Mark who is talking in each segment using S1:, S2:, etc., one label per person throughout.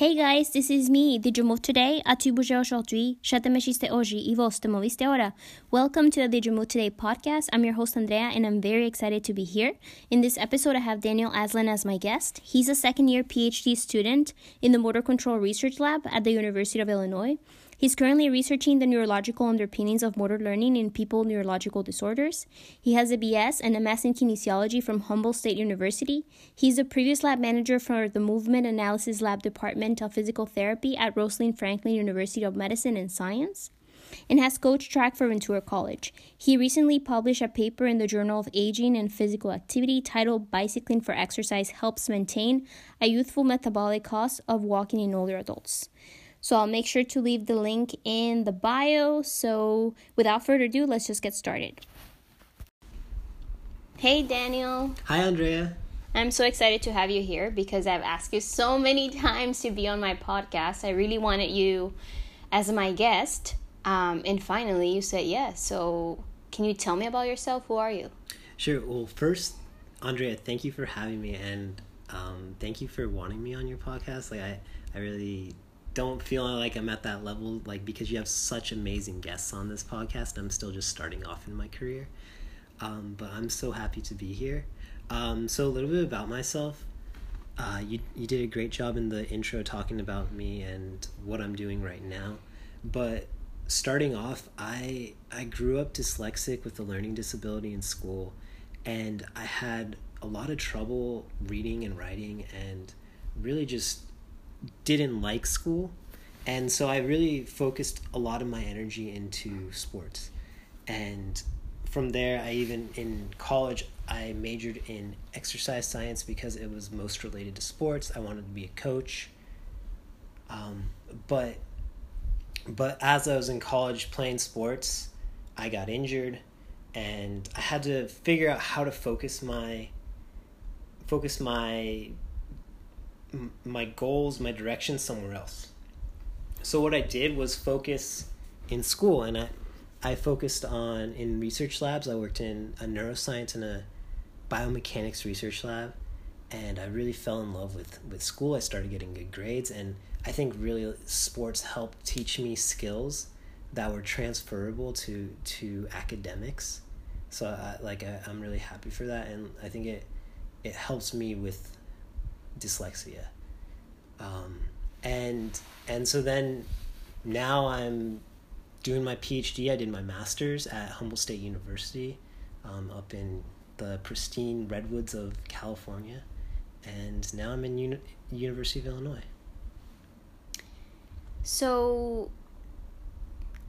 S1: Hey guys, this is me, the Did You Move Today, Atubuja aujourd'hui, Shatameshiste Oji, Ivostamoviste Ora. Welcome to the Did You Move Today podcast. I'm your host Andrea and I'm very excited to be here. In this episode, I have Daniel Aslan as my guest. He's a second year PhD student in the Motor Control Research Lab at the University of Illinois. He's currently researching the neurological underpinnings of motor learning in people with neurological disorders. He has a BS and a MS in kinesiology from Humboldt State University. He's a previous lab manager for the Movement Analysis Lab Department of Physical Therapy at Rosalind Franklin University of Medicine and Science and has coached track for Ventura College. He recently published a paper in the Journal of Aging and Physical Activity titled Bicycling for Exercise Helps Maintain a Youthful Metabolic Cost of Walking in Older Adults. So I'll make sure to leave the link in the bio. So without further ado, let's just get started. Hey, Daniel.
S2: Hi, Andrea.
S1: I'm so excited to have you here because I've asked you so many times to be on my podcast. I really wanted you as my guest. Um, and finally, you said yes. So, can you tell me about yourself? Who are you?
S2: Sure. Well, first, Andrea, thank you for having me, and um, thank you for wanting me on your podcast. Like, I, I really don't feel like I'm at that level, like because you have such amazing guests on this podcast. I'm still just starting off in my career, um, but I'm so happy to be here. Um, so a little bit about myself. Uh, you you did a great job in the intro talking about me and what I'm doing right now, but starting off, I I grew up dyslexic with a learning disability in school, and I had a lot of trouble reading and writing and really just didn't like school and so i really focused a lot of my energy into sports. And from there i even in college i majored in exercise science because it was most related to sports. I wanted to be a coach. Um, but but as i was in college playing sports i got injured and i had to figure out how to focus my focus my my goals, my direction somewhere else. So what I did was focus in school, and I I focused on in research labs. I worked in a neuroscience and a biomechanics research lab, and I really fell in love with with school. I started getting good grades, and I think really sports helped teach me skills that were transferable to to academics. So I, like I, I'm really happy for that, and I think it it helps me with dyslexia. Um, and and so then now I'm doing my PhD. I did my master's at Humboldt State University um, up in the pristine redwoods of California, and now I'm in Uni- University of Illinois.
S1: So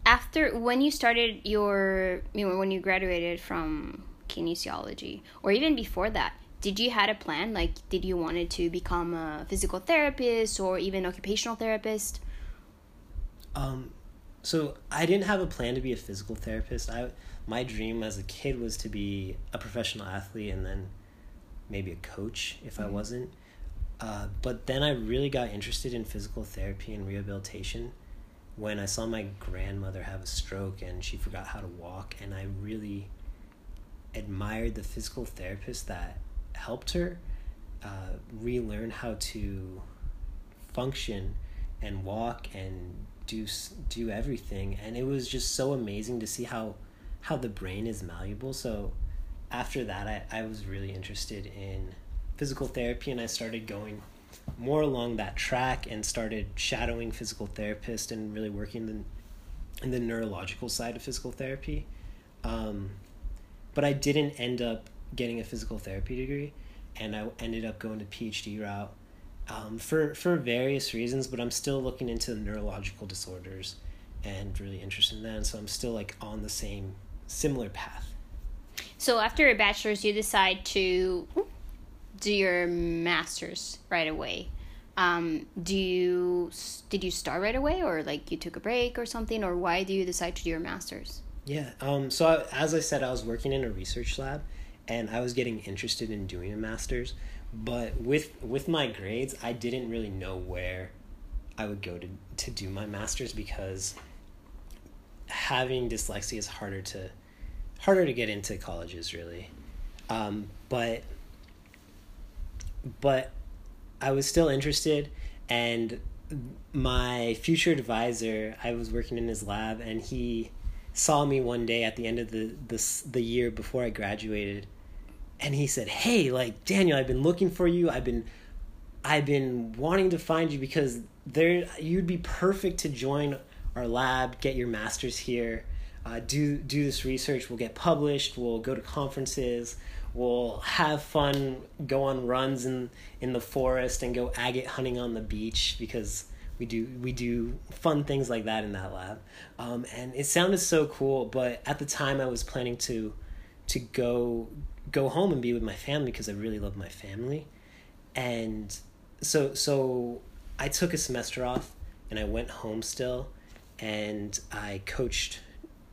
S1: after when you started your when you graduated from kinesiology or even before that did you had a plan? Like did you wanted to become a physical therapist or even occupational therapist?
S2: Um so i didn't have a plan to be a physical therapist. I my dream as a kid was to be a professional athlete and then maybe a coach if mm-hmm. i wasn't. Uh, but then i really got interested in physical therapy and rehabilitation when i saw my grandmother have a stroke and she forgot how to walk and i really admired the physical therapist that helped her uh, relearn how to function and walk and do do everything. And it was just so amazing to see how how the brain is malleable. So after that I, I was really interested in physical therapy and I started going more along that track and started shadowing physical therapists and really working in the, in the neurological side of physical therapy. Um, but I didn't end up getting a physical therapy degree, and I ended up going to PhD route um, for for various reasons. But I'm still looking into neurological disorders and really interested in that. And so I'm still like on the same similar path.
S1: So after a bachelor's, you decide to do your master's right away. Um, do you did you start right away, or like you took a break or something, or why do you decide to do your master's?
S2: Yeah. Um. So I, as I said, I was working in a research lab, and I was getting interested in doing a master's, but with with my grades, I didn't really know where I would go to to do my master's because having dyslexia is harder to harder to get into colleges really. Um, but but I was still interested and my future advisor, I was working in his lab, and he saw me one day at the end of the the the year before I graduated, and he said, "Hey, like Daniel, I've been looking for you. I've been I've been wanting to find you because there you'd be perfect to join our lab, get your masters here, uh, do do this research. We'll get published. We'll go to conferences. We'll have fun, go on runs in in the forest, and go agate hunting on the beach because we do we do fun things like that in that lab. Um, and it sounded so cool, but at the time I was planning to to go go home and be with my family because I really love my family, and so so I took a semester off and I went home still, and I coached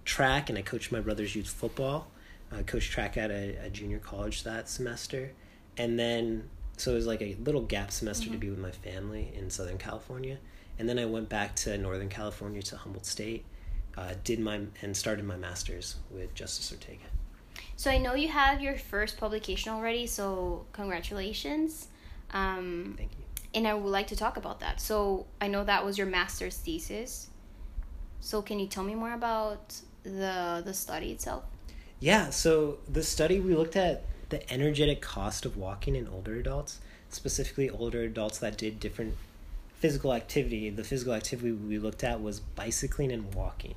S2: track and I coached my brother's youth football. I coached track at a, a junior college that semester, and then so it was like a little gap semester mm-hmm. to be with my family in Southern California, and then I went back to Northern California to Humboldt State, uh, did my and started my master's with Justus Ortega.
S1: So I know you have your first publication already. So congratulations. Um,
S2: Thank you.
S1: And I would like to talk about that. So I know that was your master's thesis. So can you tell me more about the the study itself?
S2: Yeah, so the study we looked at the energetic cost of walking in older adults, specifically older adults that did different physical activity. The physical activity we looked at was bicycling and walking.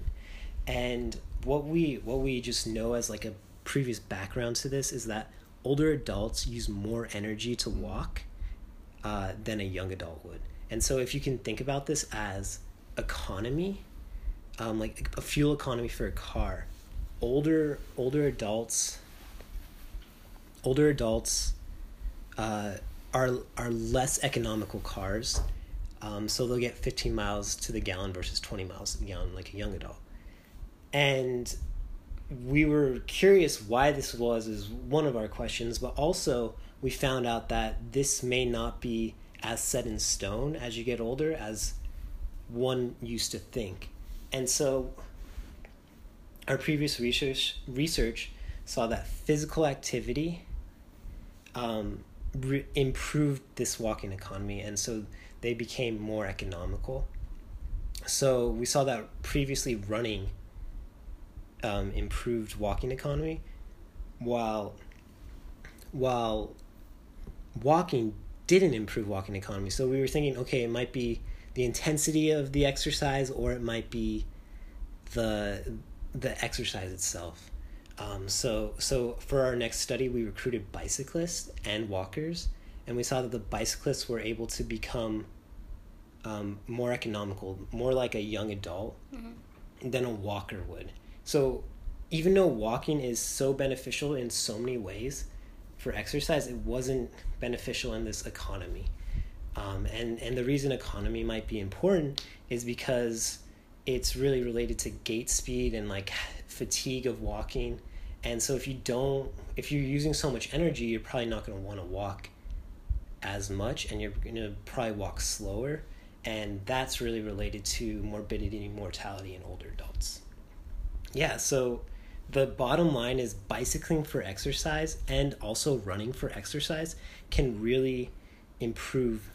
S2: And what we what we just know as like a previous background to this is that older adults use more energy to walk uh, than a young adult would. And so if you can think about this as economy, um, like a fuel economy for a car, older older adults older adults uh, are are less economical cars, um, so they'll get 15 miles to the gallon versus 20 miles to the gallon like a young adult. And we were curious why this was is one of our questions, but also we found out that this may not be as set in stone as you get older as one used to think. And so our previous research research saw that physical activity um, re- improved this walking economy, and so they became more economical. So we saw that previously running um, improved walking economy, while while walking didn't improve walking economy. So we were thinking, okay, it might be the intensity of the exercise, or it might be the the exercise itself. Um, so so for our next study, we recruited bicyclists and walkers, and we saw that the bicyclists were able to become um, more economical, more like a young adult mm-hmm. than a walker would. So even though walking is so beneficial in so many ways for exercise, it wasn't beneficial in this economy. Um, and and the reason economy might be important is because it's really related to gait speed and like fatigue of walking. And so if you don't, if you're using so much energy, you're probably not going to want to walk as much, and you're going to probably walk slower. And that's really related to morbidity and mortality in older adults. Yeah, so the bottom line is bicycling for exercise and also running for exercise can really improve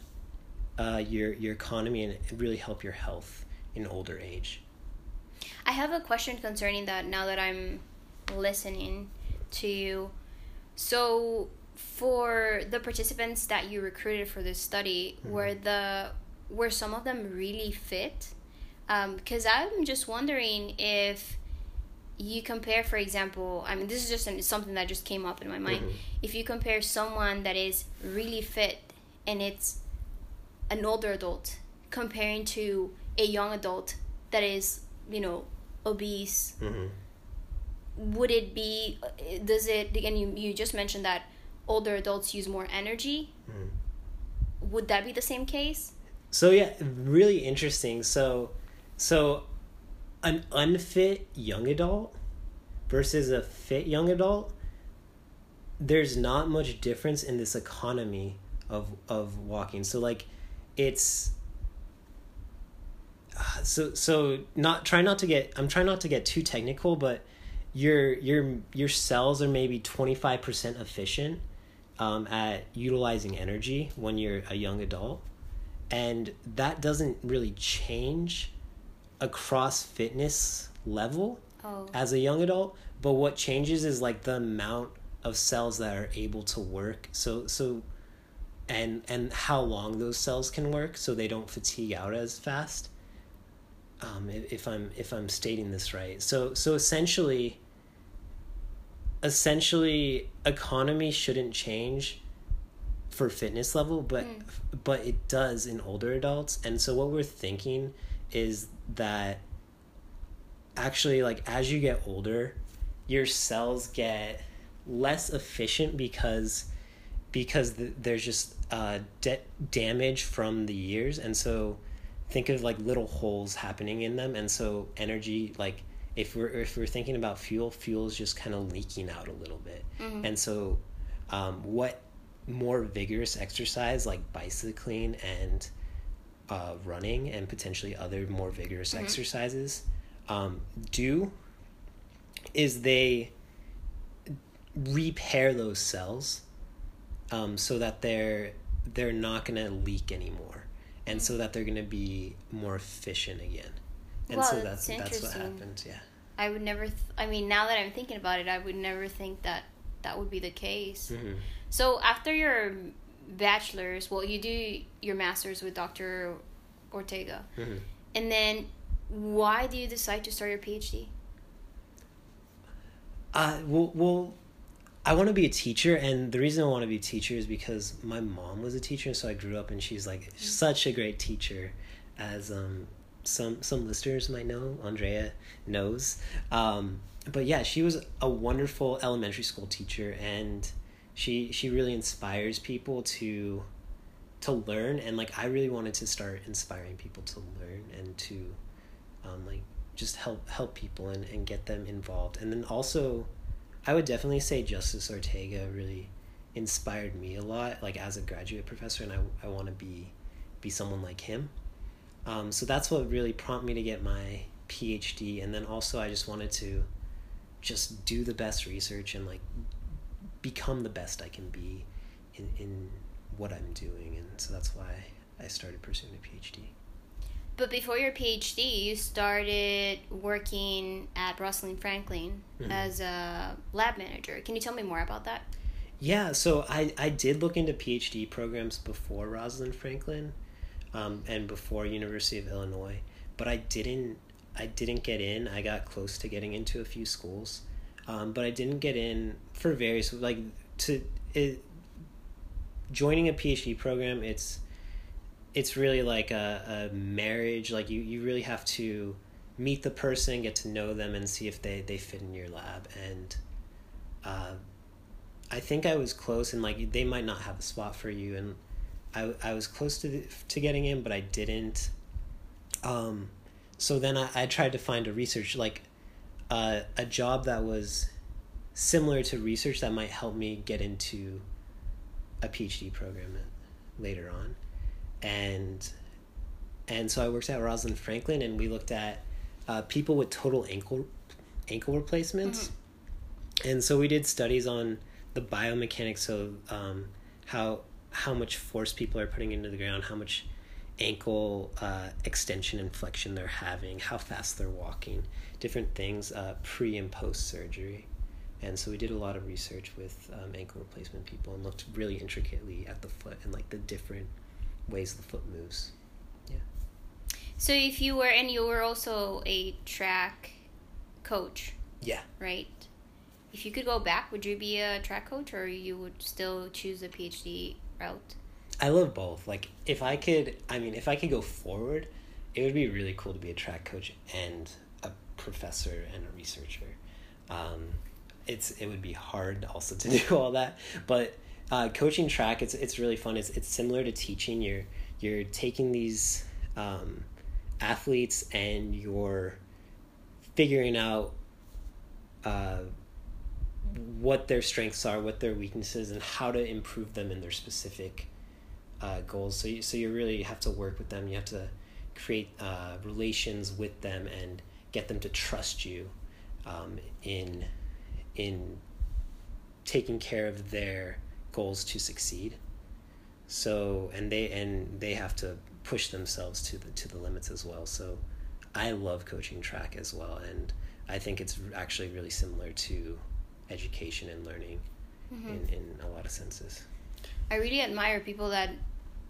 S2: uh, your your economy and really help your health in older age.
S1: I have a question concerning that now that I'm listening to you. So for the participants that you recruited for this study, mm-hmm. were the were some of them really fit? Because um, I'm just wondering if you compare, for example, I mean, this is just an, something that just came up in my mind. Mm-hmm. If you compare someone that is really fit and it's an older adult comparing to a young adult that is, you know, obese, mm-hmm. would it be, does it, again, you, you just mentioned that older adults use more energy. Mm-hmm. Would that be the same case?
S2: So, yeah, really interesting. So, so an unfit young adult versus a fit young adult, there's not much difference in this economy of of walking. So like it's uh, so so not try not to get I'm trying not to get too technical, but your your your cells are maybe 25% efficient um, at utilizing energy when you're a young adult and that doesn't really change across fitness level
S1: Oh.
S2: as a young adult but what changes is like the amount of cells that are able to work so so and and how long those cells can work so they don't fatigue out as fast um if, i'm if i'm stating this right so so essentially essentially economy shouldn't change for fitness level but
S1: Mm.
S2: but it does in older adults and so what we're thinking is that actually like as you get older your cells get less efficient because because th- there's just uh de- damage from the years. And so think of like little holes happening in them. And so energy like if we're if we're thinking about fuel fuel is just kind of leaking out a little bit.
S1: Mhm.
S2: and so um, what more vigorous exercise like bicycling and uh, running and potentially other more vigorous
S1: Mhm.
S2: exercises um, do is they repair those cells um, so that they're they're not going to leak anymore and so that they're going to be more efficient again and
S1: Wow,
S2: so
S1: that's
S2: that's that's what happens yeah
S1: I would never. Th- I mean, now that I'm thinking about it, I would never think that that would be the case.
S2: hmm
S1: So after your bachelor's, well, you do your master's with Dr. Ortega,
S2: hmm
S1: and then why do you decide to start your PhD?
S2: Uh, well, well, I want to be a teacher, and the reason I want to be a teacher is because my mom was a teacher, so I grew up, and she's like such a great teacher, as um some some listeners might know. Andrea knows, um, but yeah, she was a wonderful elementary school teacher, and she she really inspires people to to learn, and like I really wanted to start inspiring people to learn and to um, like just help help people and, and get them involved. And then also i would definitely say Justus Ortega really inspired me a lot like as a graduate professor and i, I want to be be someone like him. Um, so that's what really prompted me to get my phd and then also i just wanted to just do the best research and like become the best i can be in, in what i'm doing and so that's why i started pursuing a phd
S1: But before your PhD, you started working at Rosalind Franklin
S2: Mhm.
S1: as a lab manager. Can you tell me more about that?
S2: Yeah, so I, I did look into PhD programs before Rosalind Franklin, um, and before University of Illinois, but I didn't I didn't get in. I got close to getting into a few schools, um, but I didn't get in for various like to it, joining a PhD program. It's it's really like a, a marriage. Like you, you really have to meet the person, get to know them, and see if they, they fit in your lab. And uh, I think I was close, and like they might not have a spot for you, and I I was close to the, to getting in, but I didn't. Um, so then I, I tried to find a research like uh, a job that was similar to research that might help me get into a PhD program later on, and and so I worked at Rosalind Franklin, and we looked at uh, people with total ankle ankle replacements, and so we did studies on the biomechanics of um, how how much force people are putting into the ground, how much ankle uh, extension and flexion they're having, how fast they're walking, different things uh, pre and post surgery. And so we did a lot of research with um, ankle replacement people and looked really intricately at the foot and like the different ways the foot moves. Yeah.
S1: So if you were, and you were also a track coach,
S2: Yeah.
S1: right? If you could go back, would you be a track coach, or you would still choose a PhD route?
S2: I love both. Like if I could, I mean, if I could go forward, it would be really cool to be a track coach and a professor and a researcher. Um, it's it would be hard also to do all that, but uh, coaching track it's it's really fun. It's it's similar to teaching. You're you're taking these um, athletes and you're figuring out uh, what their strengths are, what their weaknesses, and how to improve them in their specific uh, goals. So you, so you really have to work with them. You have to create uh, relations with them and get them to trust you um, in in taking care of their goals to succeed. So and they and they have to push themselves to the to the limits as well. So I love coaching track as well, and I think it's actually really similar to education and learning mm-hmm. in, in a lot of senses.
S1: I really admire people that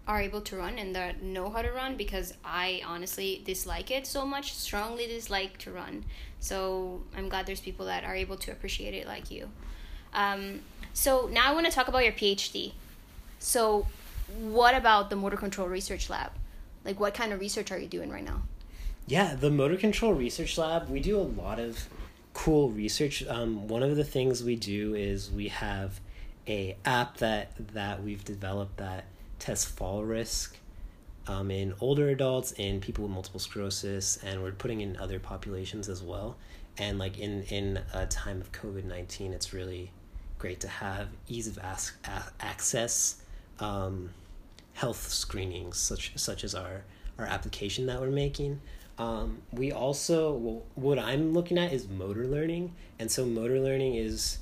S1: are able to run and that know how to run because I honestly dislike it so much, strongly dislike to run. So I'm glad there's people that are able to appreciate it like you. Um, so now I want to talk about your PhD. So, what about the motor control research lab? Like, what kind of research are you doing right now?
S2: Yeah, the motor control research lab, we do a lot of cool research. Um, one of the things we do is we have a app that that we've developed that tests fall risk um, in older adults and people with multiple sclerosis, and we're putting in other populations as well. And like in in a time of COVID nineteen, it's really great to have ease of as- access um, health screenings, such such as our our application that we're making. Um, we also well, what I'm looking at is motor learning, and so motor learning is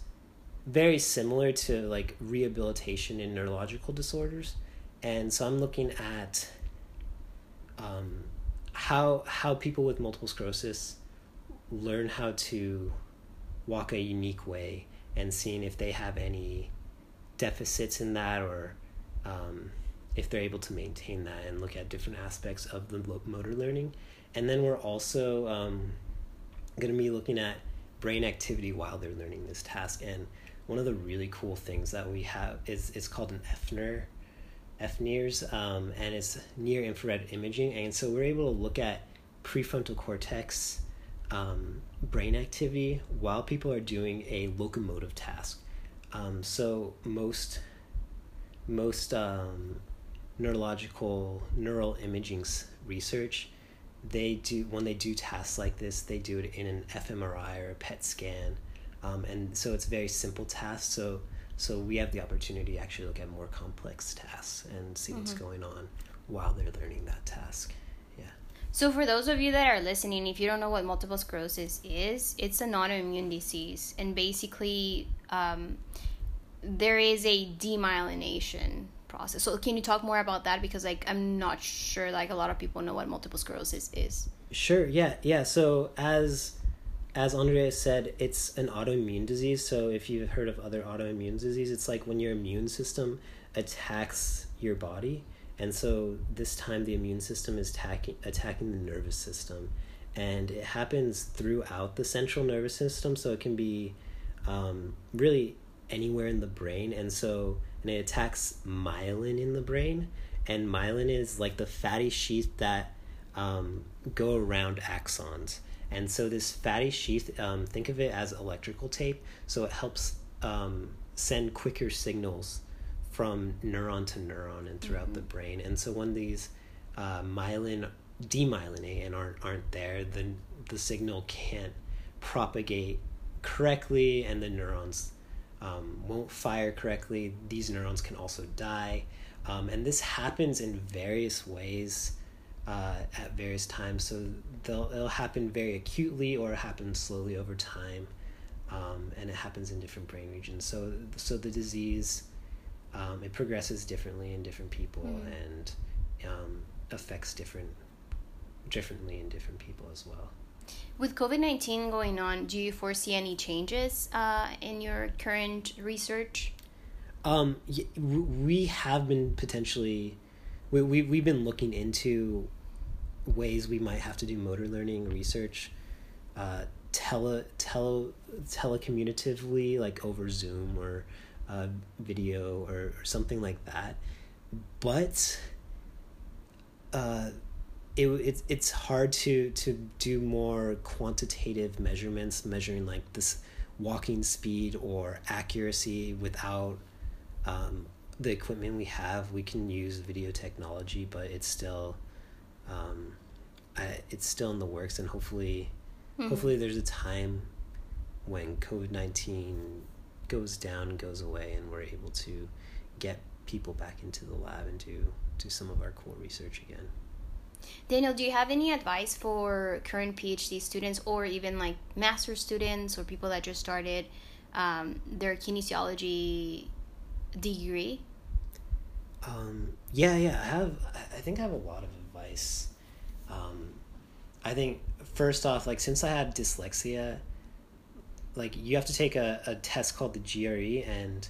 S2: very similar to like rehabilitation in neurological disorders, and so I'm looking at um, how how people with multiple sclerosis learn how to walk a unique way and seeing if they have any deficits in that or um, if they're able to maintain that and look at different aspects of the motor learning. And then we're also um, going to be looking at brain activity while they're learning this task. And one of the really cool things that we have is it's called an FNIR, FNIRS, um, and it's near infrared imaging. And so we're able to look at prefrontal cortex um, brain activity while people are doing a locomotive task. Um, so most most um, neurological neural imaging research, they do when they do tasks like this, they do it in an fMRI or a PET scan, um, and so it's very simple tasks. So so we have the opportunity to actually look at more complex tasks and see mm-hmm. what's going on while they're learning that task. Yeah.
S1: So, for those of you that are listening, if you don't know what multiple sclerosis is, it's an autoimmune disease. And basically, um, there is a demyelination process. So, can you talk more about that? Because, like, I'm not sure, like, a lot of people know what multiple sclerosis is.
S2: Sure, yeah, yeah. So, as as Andrea said, it's an autoimmune disease. So, if you've heard of other autoimmune disease, it's like when your immune system attacks your body. And so this time the immune system is attacking attacking the nervous system. And it happens throughout the central nervous system. So it can be um, really anywhere in the brain. And so and it attacks myelin in the brain. And myelin is like the fatty sheath that um, go around axons and so this fatty sheath um, think of it as electrical tape so it helps um, send quicker signals from neuron to neuron and throughout mm-hmm. the brain. And so when these uh, myelin demyelinate and aren't aren't there, then the signal can't propagate correctly, and the neurons um, won't fire correctly. These neurons can also die, um, and this happens in various ways. Uh, at various times, so they'll it'll happen very acutely or it happens slowly over time, um, and it happens in different brain regions. So, so the disease um, it progresses differently in different people mm. and um, affects different differently in different people as well.
S1: With COVID nineteen going on, do you foresee any changes uh, in your current research?
S2: Um, we have been potentially, we we we've been looking into ways we might have to do motor learning research, uh, tele tele telecommunicatively like over Zoom or uh, video or, or something like that. But uh, it, it it's hard to to do more quantitative measurements, measuring like this walking speed or accuracy without um, the equipment we have. We can use video technology, but it's still um, I, it's still in the works, and hopefully, mm-hmm. hopefully there's a time when COVID nineteen goes down goes away and we're able to get people back into the lab and do do some of our core research again.
S1: Daniel, do you have any advice for current PhD students or even like master students or people that just started um, their kinesiology degree?
S2: Um, yeah, yeah, I have. I think I have a lot of advice um, i think first off like since i had dyslexia like you have to take a, a test called the gre and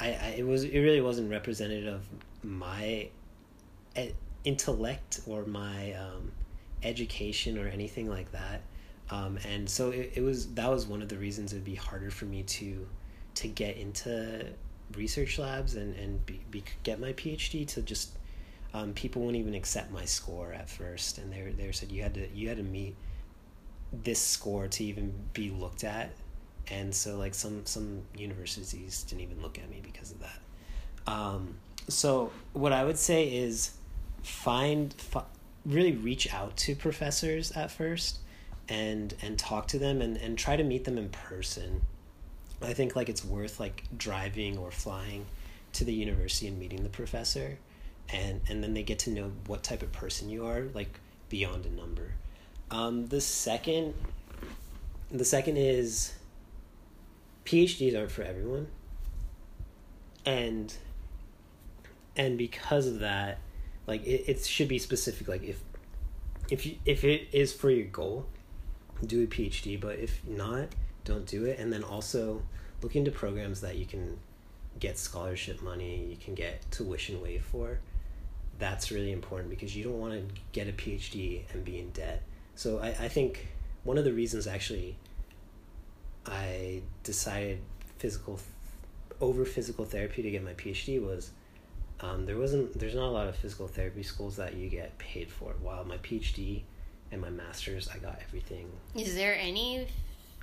S2: I, I it was it really wasn't representative of my intellect or my um, education or anything like that. Um, and so it, it was that was one of the reasons it'd be harder for me to to get into research labs and and be, be get my PhD to just um, people wouldn't even accept my score at first. And they they said you had to you had to meet this score to even be looked at. And so like some some universities didn't even look at me because of that. Um, so what I would say is find fi- really reach out to professors at first and and talk to them and and try to meet them in person i think like it's worth like driving or flying to the university and meeting the professor and and then they get to know what type of person you are like beyond a number. Um the second the second is phds aren't for everyone. And and because of that like it, it should be specific like if if you if it is for your goal do a phd but if not don't do it. And then also look into programs that you can get scholarship money you can get tuition waived for. That's really important because you don't want to get a phd and be in debt. So i, I think one of the reasons actually i decided physical over physical therapy to get my phd was um, there wasn't there's not a lot of physical therapy schools that you get paid for. While my phd and my master's i got everything.
S1: Is there any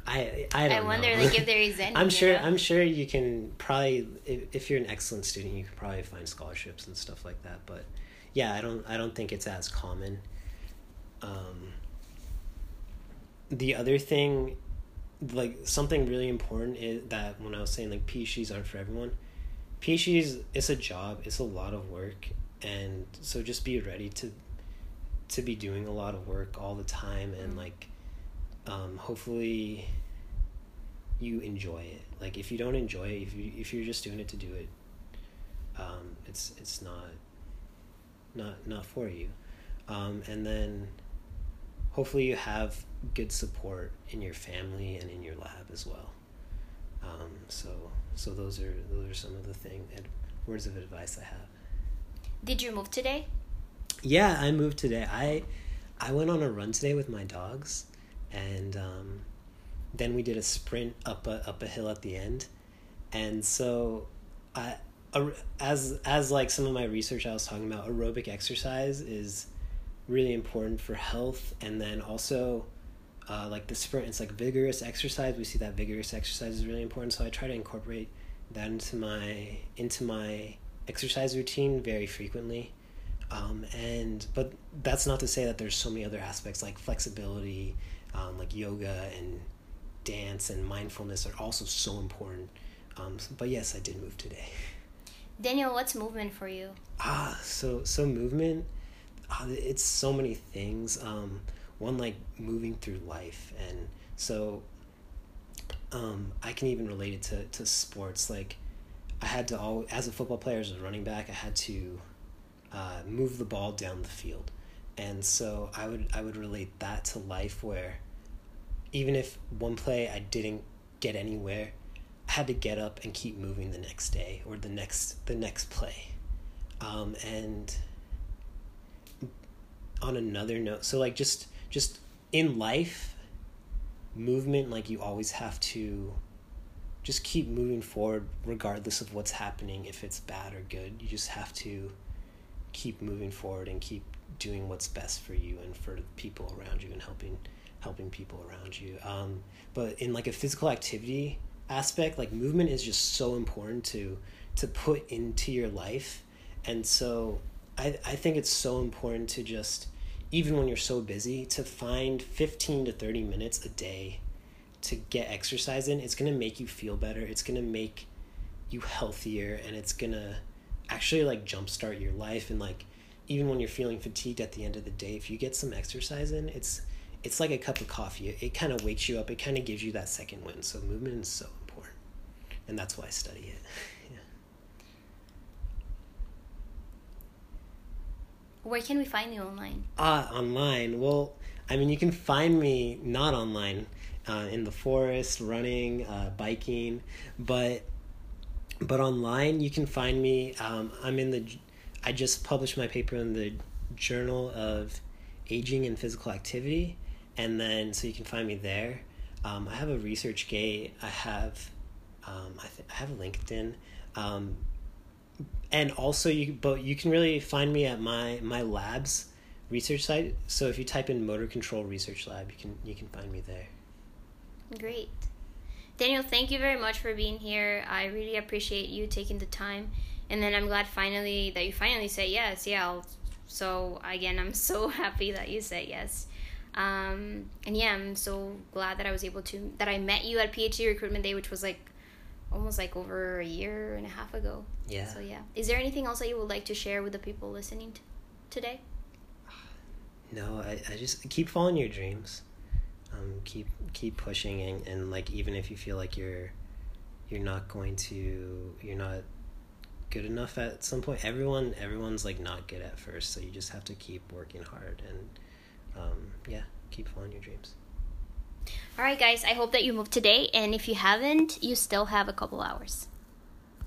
S2: I I don't I
S1: wonder
S2: know.
S1: like if there is any.
S2: I'm sure? I'm sure you can probably if, if you're an excellent student you can probably find scholarships and stuff like that. But yeah, I don't I don't think it's as common. Um, the other thing, like something really important is that when I was saying like PhDs aren't for everyone, PhDs it's a job, it's a lot of work, and so just be ready to to be doing a lot of work all the time and mm-hmm. like um, hopefully you enjoy it. Like if you don't enjoy it, if you if you're just doing it to do it, um, it's it's not not not for you. Um, and then hopefully you have good support in your family and in your lab as well. Um, so so those are those are some of the thing and words of advice I have.
S1: Did you move today?
S2: Yeah, I moved today. I I went on a run today with my dogs, and um, then we did a sprint up a up a hill at the end, and so I as as like some of my research I was talking about aerobic exercise is really important for health, and then also uh, like the sprint, it's like vigorous exercise. We see that vigorous exercise is really important. So I try to incorporate that into my into my exercise routine very frequently. Um, and but that's not to say that there's so many other aspects like flexibility, um, like yoga and dance and mindfulness are also so important. Um, but yes, I did move today.
S1: Daniel, what's movement for you?
S2: Ah, so so movement, uh, it's so many things. Um, one like moving through life and so um, I can even relate it to, to sports like I had to all as a football player as a running back I had to uh, move the ball down the field and so I would I would relate that to life where even if one play I didn't get anywhere I had to get up and keep moving the next day or the next the next play. Um, and on another note so like just just in life movement like you always have to just keep moving forward regardless of what's happening if it's bad or good. You just have to keep moving forward and keep doing what's best for you and for people around you and helping helping people around you. Um, but in like a physical activity aspect like movement is just so important to to put into your life. And so i i think it's so important to just even when you're so busy, to find 15 to 30 minutes a day to get exercise in, it's going to make you feel better. It's going to make you healthier. And it's going to actually like jumpstart your life and like even when you're feeling fatigued at the end of the day, if you get some exercise in, it's it's like a cup of coffee. It, it kind of wakes you up. It kind of gives you that second wind. So movement is so important. And that's why I study it.
S1: Where can we find you online?
S2: Ah, online. Well, I mean, you can find me not online, uh, in the forest, running, uh, biking, but but online you can find me. Um, I'm in the. I just published my paper in the Journal of Aging and Physical Activity, and then so you can find me there. Um, I have a ResearchGate. I have, um, I, th- I have LinkedIn, um, and also you. But you can really find me at my my labs research site. So if you type in Motor Control Research Lab, you can you can find me there.
S1: Great. Daniel, thank you very much for being here. I really appreciate you taking the time. And then I'm glad finally that you finally said yes. Yeah. I'll, so again, I'm so happy that you said yes. Um, and yeah, I'm so glad that I was able to that I met you at PhD Recruitment Day, which was like almost like over a year and a half ago.
S2: Yeah.
S1: So yeah, is there anything else that you would like to share with the people listening t- today?
S2: No, I, I just keep following your dreams. Um, keep keep pushing and, and like even if you feel like you're you're not going to you're not good enough at some point. Everyone everyone's like not good at first so you just have to keep working hard and um, yeah keep following your dreams.
S1: All right guys i hope that you moved today and if you haven't you still have a couple hours